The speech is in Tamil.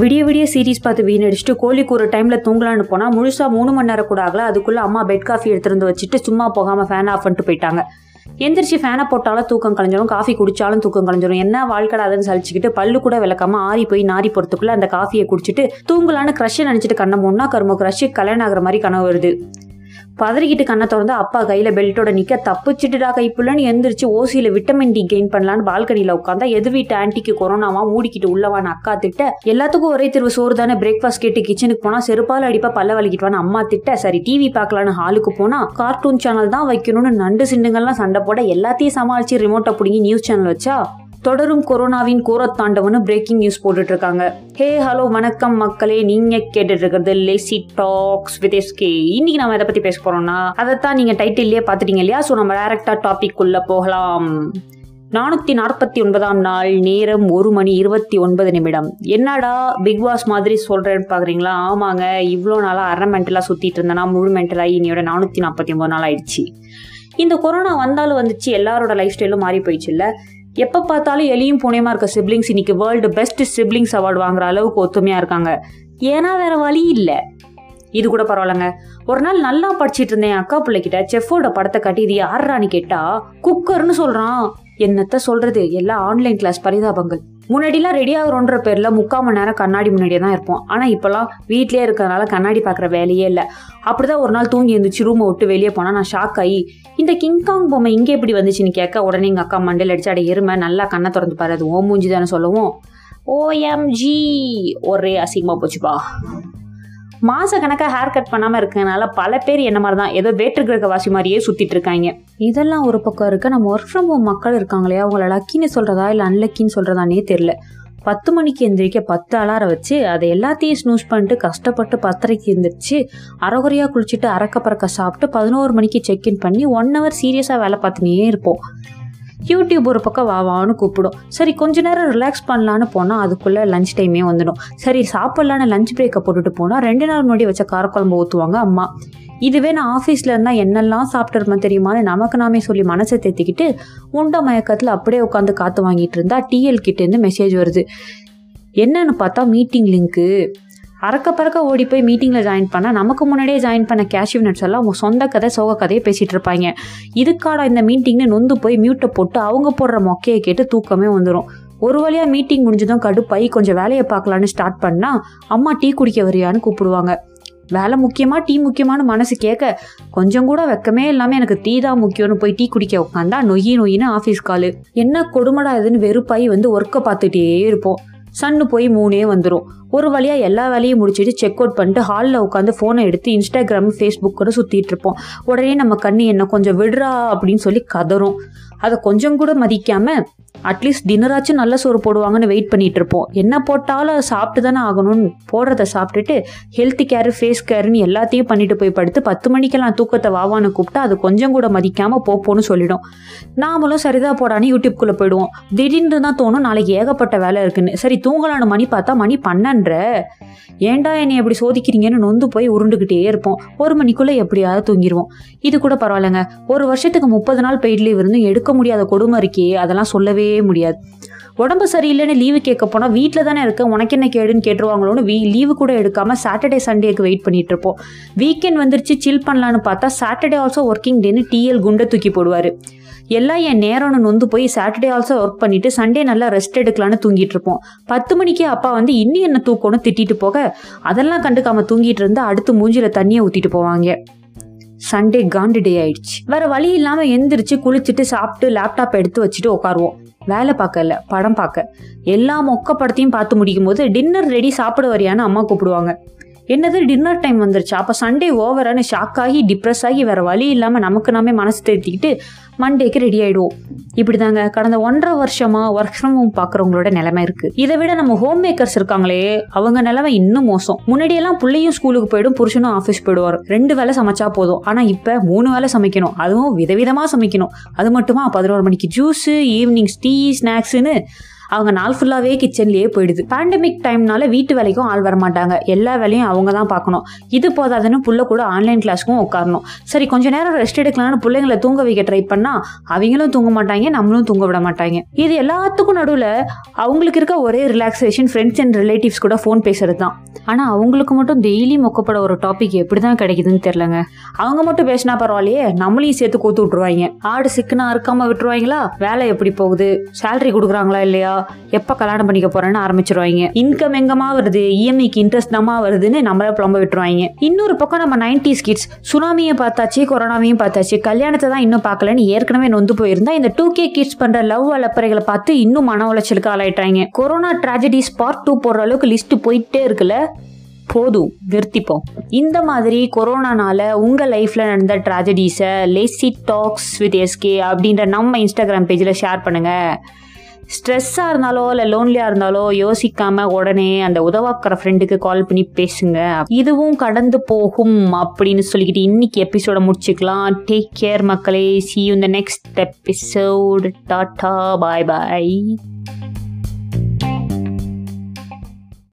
விடிய விடிய சீரிஸ் பார்த்து வீணடிச்சுட்டு கோழிக்கு ஒரு டைமில் தூங்கலான்னு போனால் முழுசாக மூணு மணி நேரம் கூட ஆகல. அதுக்குள்ள அம்மா பெட் காஃபி எடுத்துருந்து வச்சுட்டு சும்மா போகாமல் ஃபேன் ஆஃப் பண்ணிட்டு போயிட்டாங்க. எந்திரிச்சு ஃபேனை போட்டாலும் தூக்கம் கலைஞ்சிடும் காஃபி குடித்தாலும் தூக்கம் கலைஞ்சிடும் என்ன வாழ்க்கடாதுன்னு சலிச்சுக்கிட்டு பல்லு கூட விளக்காம ஆறி போய் நாரி போகிறதுக்குள்ளே அந்த காஃபியை குடிச்சிட்டு தூங்கலான்னு க்ரஷ்ஷை நினச்சிட்டு கண்ணை மூணா கரும க்ரஷ்ஷு கல்யாணம் ஆகுற மாதிரி கனவு வருது. பதறிக்கிட்டு கண்ணை திறந்து அப்பா கையில் பெல்ட்டோட நிற்க தப்பிச்சிட்டுடா கைப்புள்ளன்னு எந்திரிச்சு ஓசியில் விட்டமின் டி கெயின் பண்ணலான்னு பால்கனியில் உட்காந்தா எது வீட்டு ஆன்ட்டிக்கு கொரோனாவா மூடிக்கிட்டு உள்ளவான்னு அக்கா திட்ட எல்லாத்துக்கும் ஒரே திருவு சோறு தானே பிரேக்ஃபாஸ்ட் கேட்டு கிச்சனுக்கு போனா செருப்பால் அடிப்பா பல்ல வலிக்கிட்டுவான்னு அம்மா திட்ட சரி டிவி பார்க்கலான்னு ஹாலுக்கு போனா கார்ட்டூன் சேனல் தான் வைக்கணும்னு நண்டு சிண்டுங்கள்லாம் சண்டை போட எல்லாத்தையும் சமாளிச்சு ரிமோட்டை பிடிங்கி நியூஸ் சேனல் வச்சா? தொடரும் கொரோனாவின் கூரத்தாண்டவனு பிரேக்கிங் நியூஸ் போட்டுட்டு இருக்காங்க ஹே ஹலோ வணக்கம் மக்களே. நீங்க கேட்டுட்டு இருக்கிறது லேசி டாக்ஸ் வித் எஸ்கே இன்னைக்கு நம்ம எதை பத்தி பேச போறோம்னா அதைத்தான் நீங்க டைட்டில்லே பாத்துட்டீங்க இல்லையா? ஸோ நம்ம டேரக்டா டாபிக் உள்ள போகலாம். நானூத்தி நாற்பத்தி ஒன்பதாம் நாள் நேரம் ஒரு மணி இருபத்தி ஒன்பது நிமிடம். என்னடா பிக் பாஸ் மாதிரி சொல்றேன்னு பாக்குறீங்களா? ஆமாங்க இவ்வளோ நாளா அரை மென்டலா சுத்திட்டு இருந்தேன்னா முழு மென்டலாகி இன்னையோட நானூத்தி நாற்பத்தி ஒன்பது நாள் ஆயிடுச்சு. இந்த கொரோனா வந்தாலும் வந்துச்சு எல்லாரோட லைஃப் ஸ்டைலும் மாறி போயிடுச்சுல்ல எப்போ பார்த்தாலும் எலியும் பூனையுமா இருக்க சிப்ளிங்ஸ் இன்னைக்கு வேர்ல்டு பெஸ்ட் சிப்ளிங்ஸ் அவார்டு வாங்குற அளவுக்கு ஒத்துமையா இருக்காங்க. ஏன்னா வேற வழி இல்லை. இது கூட பரவாயில்லங்க. ஒரு நாள் நல்லா படிச்சிட்டு இருந்தேன். அக்கா பிள்ளைகிட்ட செஃபோட படத்தை கட்டி இது யாருறான்னு கேட்டா குக்கர்னு சொல்றான். என்னத்த சொல்றது? எல்லாம் ஆன்லைன் கிளாஸ் பரிதாபங்கள். முன்னாடிலாம் ரெடி ஆகிறோன்ற பேரில் முக்கால் மணி நேரம் கண்ணாடி முன்னாடியே தான் இருப்போம். ஆனால் இப்போலாம் வீட்லேயே இருக்கிறனால கண்ணாடி பார்க்குற வேலையே இல்லை. அப்படி தான் ஒரு நாள் தூங்கி எழுந்துச்சு ரூமை விட்டு வெளியே போனால் நான் ஷாக் ஆகி இந்த கிங்காங் பொம்மை இங்கே எப்படி வந்துச்சுன்னு கேட்க? உடனே எங்கள் அக்கா மண்டையில் அடிச்சு அட எருமை நல்லா கண்ணை திறந்து பாரு அது ஓ மூஞ்சி தானே சொல்லுவோம் ஓஎம்ஜி ஒரே அசிங்கமாக போச்சுப்பா. மாச கணக்காக ஹேர் கட் பண்ணாமல் இருக்கனால பல பேர் என்ன மாதிரி தான் ஏதோ வேற்று கிரக வாசி மாதிரியே சுற்றிட்டு இருக்காங்க. இதெல்லாம் ஒரு பக்கம் இருக்க. நம்ம ஒர்க் ஃப்ரம் ஹோம் மக்கள் இருக்காங்களே அவங்கள லக்கின்னு சொல்கிறதா இல்லை அன்லக்கின்னு சொல்கிறதானே தெரில பத்து மணிக்கு எந்திரிக்க பத்து அலாரம் வச்சு அதை எல்லாத்தையும் ஸ்னூஸ் பண்ணிட்டு கஷ்டப்பட்டு பத்தரைக்கு எந்திரிச்சு அரைகுறையாக குளிச்சுட்டு அறக்க பறக்க சாப்பிட்டு பதினோரு மணிக்கு செக்இன் பண்ணி ஒன் ஹவர் சீரியஸாக வேலை பார்த்துனே இருப்போம். யூடியூப் ஒரு பக்கம் வா வான்னு கூப்பிடும். சரி கொஞ்ச நேரம் ரிலாக்ஸ் பண்ணலான்னு போனால் அதுக்குள்ளே லஞ்ச் டைமே வந்துடும். சரி சாப்பிட்லான்னு லஞ்ச் பிரேக்கை போட்டுட்டு போனால் ரெண்டு நாள் முன்னாடி வச்ச காரக்குழம்பு ஊற்றுவாங்க அம்மா. இதுவே நான் ஆஃபீஸில் இருந்தால் என்னெல்லாம் சாப்பிட்டுருமா தெரியுமான்னு நமக்கு நாமே சொல்லி மனசை தேத்திக்கிட்டு உண்ட மயக்கத்தில் அப்படியே உட்காந்து காற்று வாங்கிட்டு இருந்தால் டிஎல் கிட்டேருந்து மெசேஜ் வருது. என்னன்னு பார்த்தா மீட்டிங் லிங்க்கு அறக்க பறக்க ஓடி போய் மீட்டிங்கில் ஜாயின் பண்ணால் நமக்கு முன்னாடியே ஜாயின் பண்ண கேஷ்யூ நட்ஸ் எல்லாம் அவங்க சொந்த கதை சோக கதையை பேசிகிட்டு இருப்பாங்க. இதுக்காடா இந்த மீட்டிங்னு நொந்து போய் மியூட்டை போட்டு அவங்க போடுற மொக்கையை கேட்டு தூக்கமே வந்துடும் ஒரு வழியாக மீட்டிங் முடிஞ்சதும் கடுப்பாய் கொஞ்சம் வேலையை பார்க்கலான்னு ஸ்டார்ட் பண்ணால் அம்மா டீ குடிக்க வரியான்னு கூப்பிடுவாங்க. வேலை முக்கியமாக டீ முக்கியமான மனசு கேட்க கொஞ்சம் கூட வெக்கமே இல்லாமல் எனக்கு டீ தான் முக்கியம்னு போய் டீ குடிக்க உட்காந்தா நொய்யி நொய்யின்னு ஆஃபீஸ் காலு என்ன கொடுமடா இதுன்னு வெறுப்பாகி வந்து ஒர்க்கை பார்த்துட்டே இருப்போம். சன்னு போய் மூணே வந்துடும் ஒரு வழியாக எல்லா வேலையும் முடிச்சுட்டு செக் அவுட் பண்ணிட்டு ஹாலில் உட்காந்து ஃபோனை எடுத்து இன்ஸ்டாகிராம் ஃபேஸ்புக்கோட சுற்றிட்டு இருப்போம். உடனே நம்ம கண்ணு என்ன கொஞ்சம் விடுறா அப்படின்னு சொல்லி கதறும். அதை கொஞ்சம் கூட மதிக்காமல் அட்லீஸ்ட் டின்னராச்சும் நல்ல சோறு போடுவாங்கன்னு வெயிட் பண்ணிட்டு இருப்போம் என்ன போட்டாலும் சாப்பிட்டு தானே ஆகணும்னு போடுறத சாப்பிட்டுட்டு ஹெல்த் கேர் ஃபேஸ் கேர்னு எல்லாத்தையும் பண்ணிட்டு போய் படுத்து பத்து மணிக்கெல்லாம் தூக்கத்தை வாவான்னு கூப்பிட்டா அது கொஞ்சம் கூட மதிக்காம போப்போன்னு சொல்லிடும். நாமளும் சரிதா போடான்னு யூடியூப்குள்ளே போயிடுவோம். திடீர்னு தான் தோணும் நாளைக்கு ஏகப்பட்ட வேலை இருக்குன்னு. சரி தூங்கலான மணி பார்த்தா மணி பன்னெண்டர. ஏன்டா என்னை எப்படி சோதிக்கிறீங்கன்னு நொந்து போய் உருண்டுக்கிட்டே இருப்போம். ஒரு மணிக்குள்ளே எப்படியாவது தூங்கிடுவோம் இது கூட பரவாயில்லைங்க. ஒரு வருஷத்துக்கு முப்பது நாள் பெய்ட் லீவ் இருந்தும் எடுக்க முடியாத கொடுமை இருக்கே. அதெல்லாம் சொல்லவே முடியாது. உடம்பு சரியில்லைன்னு லீவு கேட்க போனால் வீட்டில் தானே இருக்க உனக்கு என்ன கேடுன்னு கேட்டுருவாங்களோன்னு வீ லீவு கூட எடுக்காமல் சாட்டர்டே சண்டேக்கு வெயிட் பண்ணிட்டு இருப்போம். வீக்கெண்ட் வந்துருச்சு சில் பண்ணலான்னு பார்த்தா சாட்டர்டே ஆல்சோ ஒர்க்கிங் டேன்னு டிஎல் குண்டை தூக்கி போடுவார். எல்லாம் என் நேரம்னு நொந்து போய் சாட்டர்டே ஆல்சோ ஒர்க் பண்ணிட்டு சண்டே நல்லா ரெஸ்ட் எடுக்கலான்னு தூங்கிட்டு இருப்போம். பத்து மணிக்கு அப்பா வந்து இன்னும் என்ன தூக்கணும் திட்டிட்டு போக? அதெல்லாம் கண்டுக்காம தூங்கிட்டு இருந்தா அடுத்து மூஞ்சில தண்ணியை ஊற்றிட்டு போவாங்க. சண்டே காண்டு டே ஆயிடுச்சு. வேற வழி இல்லாமல் எந்திரிச்சு குளிச்சுட்டு சாப்பிட்டு லேப்டாப் எடுத்து வச்சுட்டு உட்காருவோம். வேலை பார்க்கல படம் பார்க்க. எல்லா மொக்க படத்தையும் பார்த்து முடிக்கும் போது டின்னர் ரெடி சாப்பிட வரியான்னு அம்மா கூப்பிடுவாங்க. என்னது டின்னர் டைம் வந்துருச்சு? அப்போ சண்டே ஓவரானு ஷாக் ஆகி டிப்ரெஸ் ஆகி வேற வழி இல்லாமல் நமக்கு நாமே மனசு தேர்த்திக்கிட்டு மண்டேக்கு ரெடி ஆகிடுவோம் இப்படி தாங்க கடந்த ஒன்றரை வருஷமாக ஒர்க் ஃப்ரம் ஹோம் பார்க்குறவங்களோட நிலைமை இருக்கு. இதை விட நம்ம ஹோம் மேக்கர்ஸ் இருக்காங்களே அவங்க நிலைமை இன்னும் மோசம். முன்னாடியெல்லாம் பிள்ளையும் ஸ்கூலுக்கு போயிடும் புருஷனும் ஆஃபீஸ் போயிடுவார். ரெண்டு வேலை சமைச்சா போதும். ஆனால் இப்போ மூணு வேலை சமைக்கணும். அதுவும் விதவிதமாக சமைக்கணும். அது மட்டுமா? பதினோரு மணிக்கு ஜூஸு ஈவினிங் டீ ஸ்நாக்ஸுன்னு அவங்க நாள் ஃபுல்லாவே கிச்சன்லயே போயிடுது. பேண்டமிக் டைம்னால வீட்டு வேலைக்கும் ஆள் வர மாட்டாங்க எல்லா வேலையும் அவங்க தான் பார்க்கணும். இது போதாதுன்னு புள்ள கூட ஆன்லைன் கிளாஸ்க்கும் உட்காரணும். சரி கொஞ்ச நேரம் ரெஸ்ட் எடுக்கலாம்னு பிள்ளைங்களை தூங்க வைக்க ட்ரை பண்ணா அவங்களும் தூங்க மாட்டாங்க நம்மளும் தூங்க விட மாட்டாங்க. இது எல்லாத்துக்கும் நடுவில் அவங்களுக்கு இருக்க ஒரே ரிலாக்ஸேஷன் ஃப்ரெண்ட்ஸ் அண்ட் ரிலேட்டிவ்ஸ் கூட ஃபோன் பேசுறது தான். ஆனால் அவங்களுக்கு மட்டும் டெய்லி மொக்கப்பட ஒரு டாபிக் எப்படி தான் கிடைக்குதுன்னு தெரிலங்க அவங்க மட்டும் பேசினா பரவாயில்லையே நம்மளையும் சேர்த்து கோத்து விட்டுருவாங்க. ஆடு சிக்கனா இருக்காம விட்டுருவாங்களா? வேலை எப்படி போகுது? சேலரி கொடுக்குறாங்களா இல்லையா? எப்போ கல்யாணம் பண்ணிக்க போறேன்னு ஆரம்பிச்சிருவாங்க. இன்கம் எங்கமா வருது? இஎம்ஐக்கு இன்ட்ரெஸ்ட் தாமா வருதுன்னு நம்மள புலம்ப விட்டுருவாங்க. இன்னொரு பக்கம் நம்ம நைன்டிஸ் கிட்ஸ் சுனாமியை பார்த்தாச்சு கொரோனாவையும் பார்த்தாச்சு கல்யாணத்தை தான் இன்னும் பார்க்கலன்னு ஏற்கனவே நொந்து போயிருந்தா இந்த டூ கே கிட்ஸ் பண்ற லவ் அலப்பறைகளை பார்த்து இன்னும் மன உளைச்சலுக்கு ஆளாயிட்டாங்க. கொரோனா ட்ராஜடிஸ் பார்ட் டூ போடுற அளவுக்கு லிஸ்ட் போயிட்டே இருக்குல்ல? போதும் நிறுத்திப்போம். இந்த மாதிரி கொரோனானால உங்கள் லைஃப்பில் நடந்த ட்ராஜடிஸை லேசி டாக்ஸ் வித் எஸ்கே அப்படின்ற நம்ம இன்ஸ்டாகிராம் பேஜில் ஷேர் பண்ணுங்கள் ஸ்ட்ரெஸ்ஸாக இருந்தாலோ இல்லை லோன்லியாக இருந்தாலோ யோசிக்காமல் உடனே அந்த உதவாக்கிற ஃப்ரெண்டுக்கு கால் பண்ணி பேசுங்க. இதுவும் கடந்து போகும் அப்படின்னு சொல்லிக்கிட்டு இன்னைக்கு எபிசோட முடிச்சுக்கலாம். டேக் கேர் மக்களே. சி யூ இந்த நெக்ஸ்ட் எபிசோட் டாட்டா பாய் பாய்